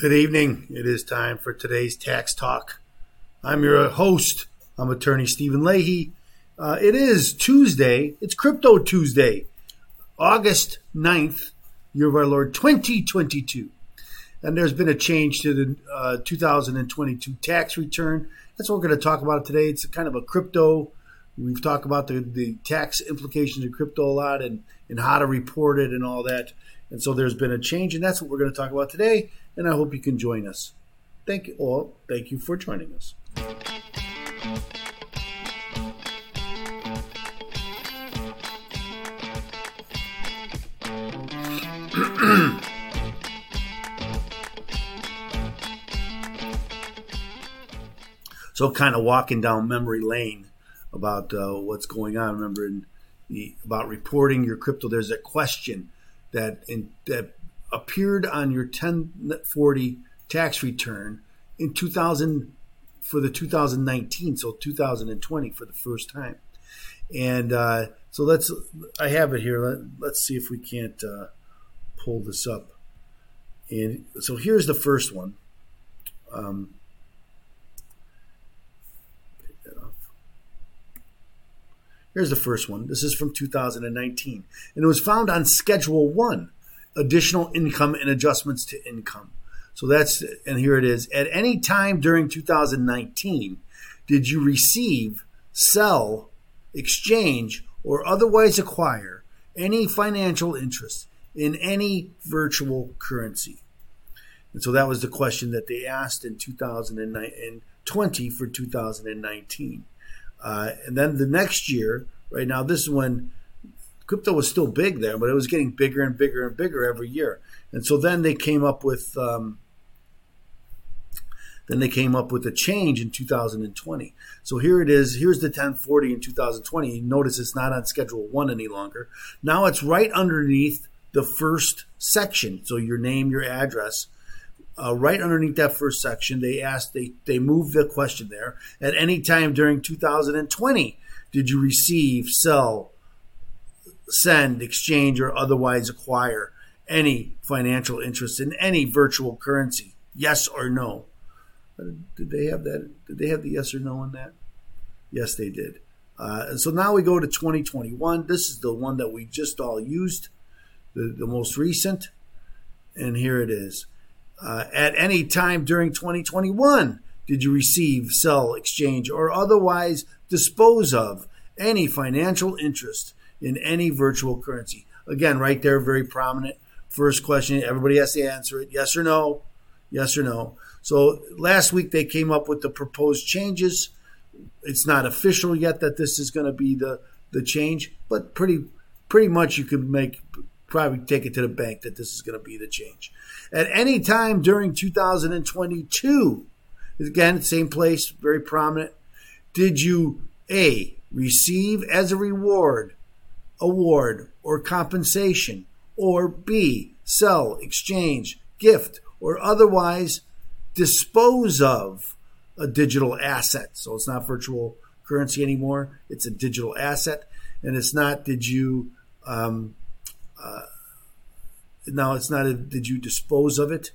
Good evening. It is time for today's tax talk. I'm your host. I'm attorney Steven Leahy. Uh, it is Tuesday. It's Crypto Tuesday, August 9th, year of our Lord 2022. And there's been a change to the uh, 2022 tax return. That's what we're going to talk about today. It's kind of a crypto. We've talked about the, the tax implications of crypto a lot and, and how to report it and all that. And so there's been a change, and that's what we're going to talk about today. And I hope you can join us. Thank you all. Thank you for joining us. so, kind of walking down memory lane about uh, what's going on. Remember, in the, about reporting your crypto, there's a question that in, that appeared on your 1040 tax return in 2000 for the 2019, so 2020 for the first time. And uh, so let's, I have it here. Let, us see if we can't uh, pull this up. And so here's the first one. Um, Here's the first one. This is from 2019. And it was found on Schedule 1 additional income and adjustments to income. So that's, and here it is. At any time during 2019, did you receive, sell, exchange, or otherwise acquire any financial interest in any virtual currency? And so that was the question that they asked in 2020 for 2019. Uh, and then the next year, right now, this is when crypto was still big there, but it was getting bigger and bigger and bigger every year. And so then they came up with um, then they came up with a change in 2020. So here it is. Here's the 1040 in 2020. You notice it's not on Schedule One any longer. Now it's right underneath the first section. So your name, your address. Uh, right underneath that first section, they asked, they, they moved the question there. At any time during 2020, did you receive, sell, send, exchange, or otherwise acquire any financial interest in any virtual currency? Yes or no? Uh, did they have that? Did they have the yes or no on that? Yes, they did. Uh, and so now we go to 2021. This is the one that we just all used, the, the most recent. And here it is. Uh, at any time during 2021, did you receive, sell, exchange, or otherwise dispose of any financial interest in any virtual currency. Again, right there, very prominent. First question, everybody has to answer it yes or no. Yes or no. So last week they came up with the proposed changes. It's not official yet that this is going to be the, the change, but pretty pretty much you could make probably take it to the bank that this is going to be the change. At any time during 2022, again, same place, very prominent. Did you A receive as a reward award, or compensation, or B, sell, exchange, gift, or otherwise dispose of a digital asset. So it's not virtual currency anymore, it's a digital asset. And it's not, did you, um, uh, now it's not, a, did you dispose of it?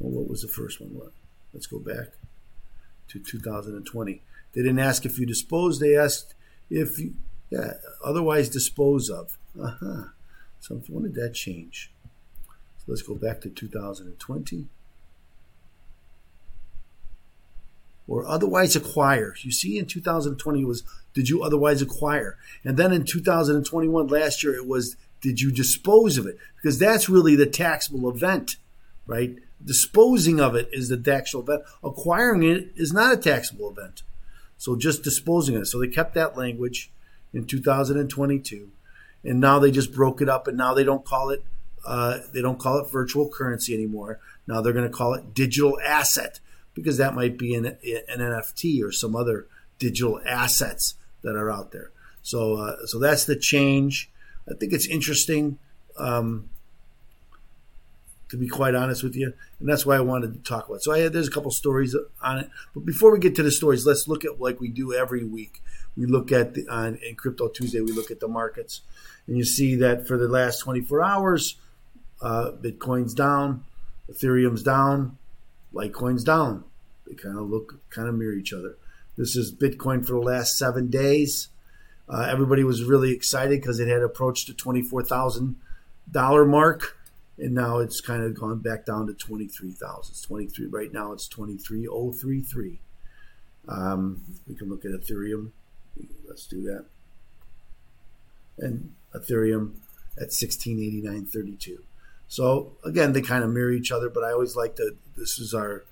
Well, what was the first one? Let's go back to 2020. They didn't ask if you disposed, they asked if you, yeah, otherwise dispose of. Uh-huh. So when did that change? So let's go back to 2020. Or otherwise acquire. You see, in 2020 it was did you otherwise acquire? And then in 2021, last year, it was did you dispose of it? Because that's really the taxable event, right? Disposing of it is the taxable event. Acquiring it is not a taxable event. So just disposing of it. So they kept that language in 2022, and now they just broke it up, and now they don't call it uh, they don't call it virtual currency anymore. Now they're going to call it digital asset because that might be an, an NFT or some other digital assets that are out there. So uh, so that's the change. I think it's interesting. Um, to be quite honest with you, and that's why I wanted to talk about. It. So I had, there's a couple stories on it, but before we get to the stories, let's look at like we do every week we look at the, on in Crypto Tuesday, we look at the markets, and you see that for the last 24 hours, uh, Bitcoin's down, Ethereum's down, Litecoin's down. They kind of look, kind of mirror each other. This is Bitcoin for the last seven days. Uh, everybody was really excited because it had approached the twenty-four thousand dollar mark, and now it's kind of gone back down to twenty-three thousand. It's twenty-three right now. It's twenty-three oh three three. Um, we can look at Ethereum. Let's do that. And Ethereum at sixteen eighty-nine thirty-two. So again, they kind of mirror each other, but I always like to. This is our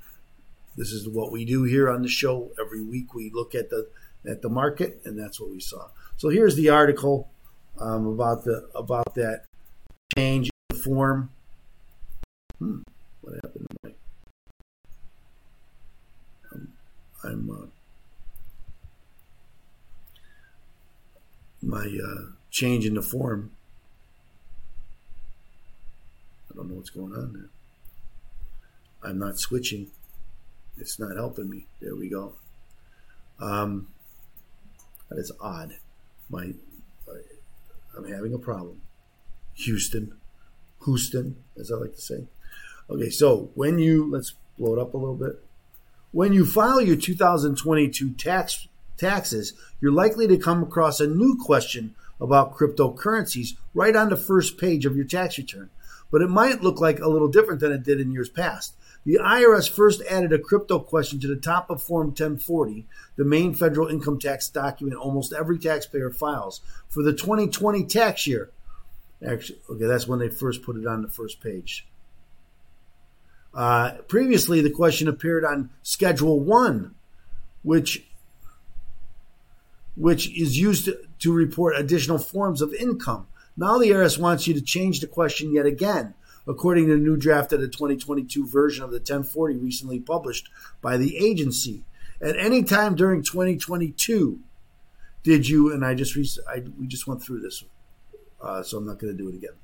this is what we do here on the show. Every week we look at the at the market, and that's what we saw. So here's the article um, about the about that change form. Hmm, what happened to my? I'm, uh, my uh, change in the form. I don't know what's going on there. I'm not switching it's not helping me. There we go. Um, that is odd. My, I'm having a problem. Houston, Houston, as I like to say. Okay, so when you let's blow it up a little bit. When you file your 2022 tax taxes, you're likely to come across a new question about cryptocurrencies right on the first page of your tax return. But it might look like a little different than it did in years past. The IRS first added a crypto question to the top of Form 1040, the main federal income tax document almost every taxpayer files for the 2020 tax year. Actually, okay, that's when they first put it on the first page. Uh, previously, the question appeared on Schedule 1, which which is used to, to report additional forms of income. Now the IRS wants you to change the question yet again according to the new draft of the 2022 version of the 1040 recently published by the agency. At any time during 2022, did you? And I just I, we just went through this, uh, so I'm not going to do it again.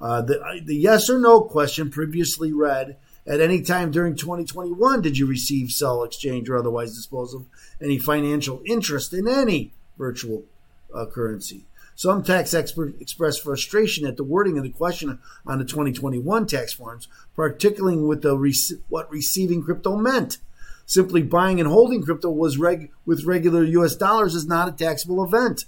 Uh, the the yes or no question previously read. At any time during 2021, did you receive, sell, exchange, or otherwise dispose of any financial interest in any virtual uh, currency? Some tax experts expressed frustration at the wording of the question on the 2021 tax forms, particularly with the what receiving crypto meant. Simply buying and holding crypto was reg- with regular U.S. dollars is not a taxable event,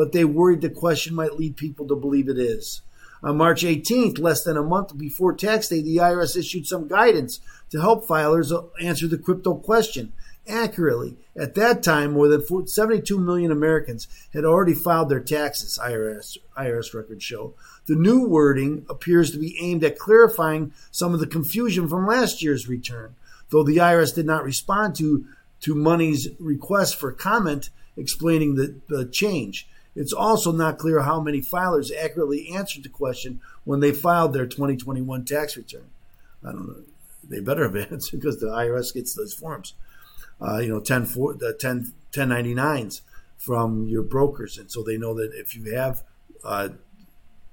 but they worried the question might lead people to believe it is. On March 18th, less than a month before tax day, the IRS issued some guidance to help filers answer the crypto question accurately. At that time, more than 72 million Americans had already filed their taxes, IRS, IRS records show. The new wording appears to be aimed at clarifying some of the confusion from last year's return, though the IRS did not respond to, to Money's request for comment explaining the, the change. It's also not clear how many filers accurately answered the question when they filed their 2021 tax return. I don't know. They better have answered because the IRS gets those forms uh, you know, 10, for, the 10, 1099s from your brokers. And so they know that if you have uh,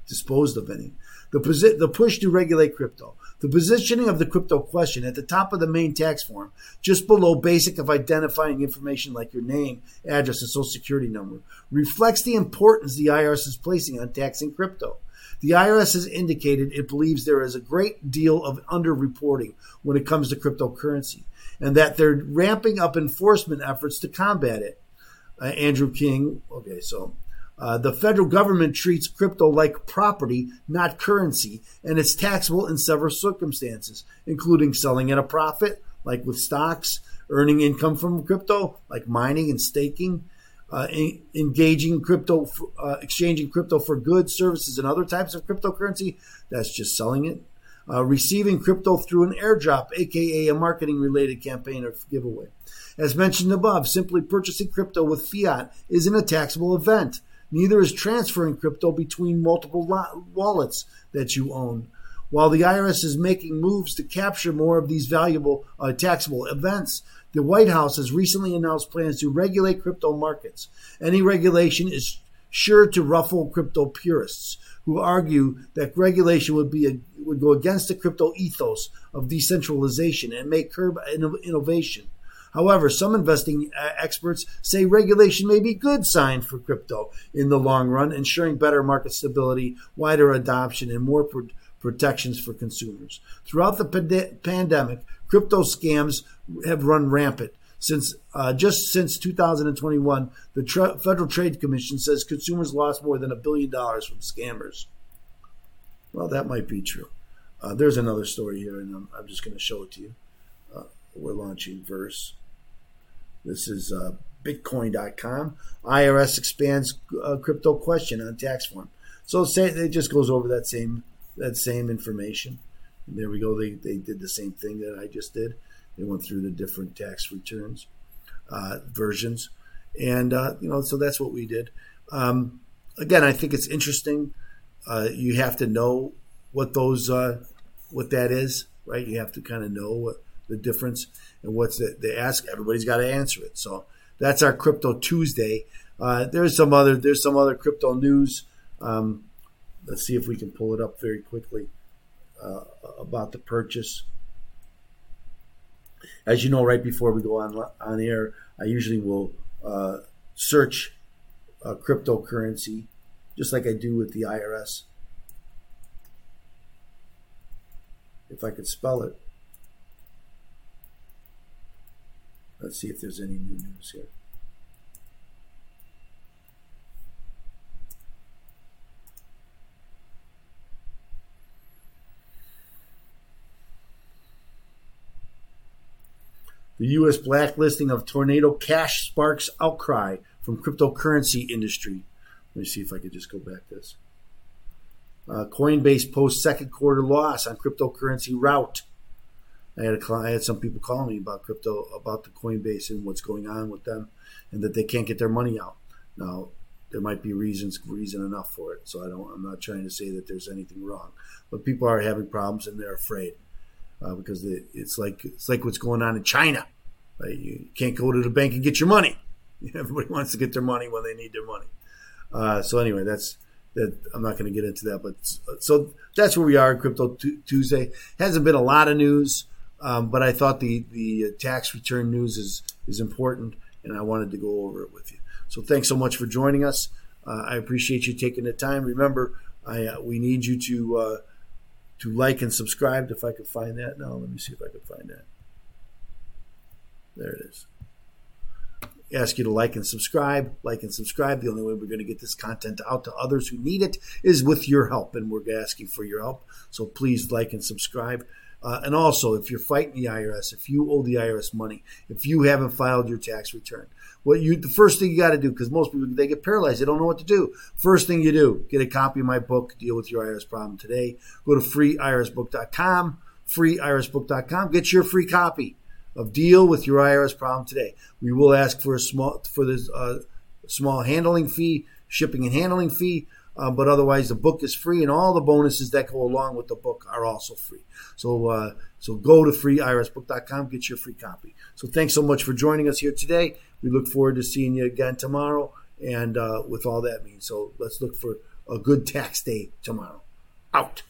disposed of any. The, posi- the push to regulate crypto. The positioning of the crypto question at the top of the main tax form, just below basic of identifying information like your name, address, and social security number, reflects the importance the IRS is placing on taxing crypto. The IRS has indicated it believes there is a great deal of underreporting when it comes to cryptocurrency and that they're ramping up enforcement efforts to combat it. Uh, Andrew King, okay, so uh, the federal government treats crypto like property, not currency, and it's taxable in several circumstances, including selling at a profit, like with stocks, earning income from crypto, like mining and staking, uh, in, engaging crypto, uh, exchanging crypto for goods, services, and other types of cryptocurrency. That's just selling it uh, receiving crypto through an airdrop, aka a marketing related campaign or giveaway. As mentioned above, simply purchasing crypto with fiat isn't a taxable event. Neither is transferring crypto between multiple wallets that you own. While the IRS is making moves to capture more of these valuable uh, taxable events, the White House has recently announced plans to regulate crypto markets. Any regulation is sure to ruffle crypto purists who argue that regulation would be a, would go against the crypto ethos of decentralization and may curb innovation. However, some investing uh, experts say regulation may be a good sign for crypto in the long run, ensuring better market stability, wider adoption, and more pro- protections for consumers. Throughout the pandemic, crypto scams have run rampant. Since uh, just since 2021, the Federal Trade Commission says consumers lost more than a billion dollars from scammers. Well, that might be true. Uh, there's another story here, and I'm, I'm just going to show it to you. Uh, we're launching Verse. This is uh, Bitcoin.com. IRS expands uh, crypto question on tax form. So say, it just goes over that same that same information. And there we go. They, they did the same thing that I just did. They went through the different tax returns uh, versions, and uh, you know, so that's what we did. Um, again, I think it's interesting. Uh, you have to know what those what that is, right? You have to kind of know what the difference and what's the, they ask. Everybody's got to answer it. So that's our Crypto Tuesday. Uh, there's some other there's some other crypto news. Um, let's see if we can pull it up very quickly uh, about the purchase. As you know, right before we go on on air, I usually will uh, search cryptocurrency, just like I do with the IRS. If I could spell it. Let's see if there's any new news here. The U.S. blacklisting of Tornado Cash sparks outcry from cryptocurrency industry. Let me see if I could just go back this. Uh, Coinbase posts second quarter loss on cryptocurrency rout. I had a I had some people calling me about crypto, about the Coinbase and what's going on with them, and that they can't get their money out. Now, there might be reasons, reason enough for it. So I don't. I'm not trying to say that there's anything wrong, but people are having problems and they're afraid uh, because it's like it's like what's going on in China. Right? You can't go to the bank and get your money. Everybody wants to get their money when they need their money. Uh, so anyway, that's that. I'm not going to get into that, but so that's where we are. Crypto Tuesday hasn't been a lot of news. Um, but I thought the the tax return news is is important, and I wanted to go over it with you. So thanks so much for joining us. Uh, I appreciate you taking the time. Remember, I uh, we need you to uh, to like and subscribe. If I could find that now, let me see if I could find that. There it is. Ask you to like and subscribe. Like and subscribe. The only way we're going to get this content out to others who need it is with your help, and we're asking for your help. So please like and subscribe. Uh, and also, if you're fighting the IRS, if you owe the IRS money, if you haven't filed your tax return, what you the first thing you got to do because most people they get paralyzed, they don't know what to do. First thing you do, get a copy of my book, Deal with Your IRS Problem Today. Go to freeirsbook.com, freeirsbook.com, get your free copy of Deal with Your IRS Problem Today. We will ask for a small for this uh, small handling fee, shipping and handling fee. Uh, but otherwise, the book is free, and all the bonuses that go along with the book are also free. So, uh, so go to freeirsbook.com, get your free copy. So, thanks so much for joining us here today. We look forward to seeing you again tomorrow, and uh, with all that means. So, let's look for a good tax day tomorrow. Out.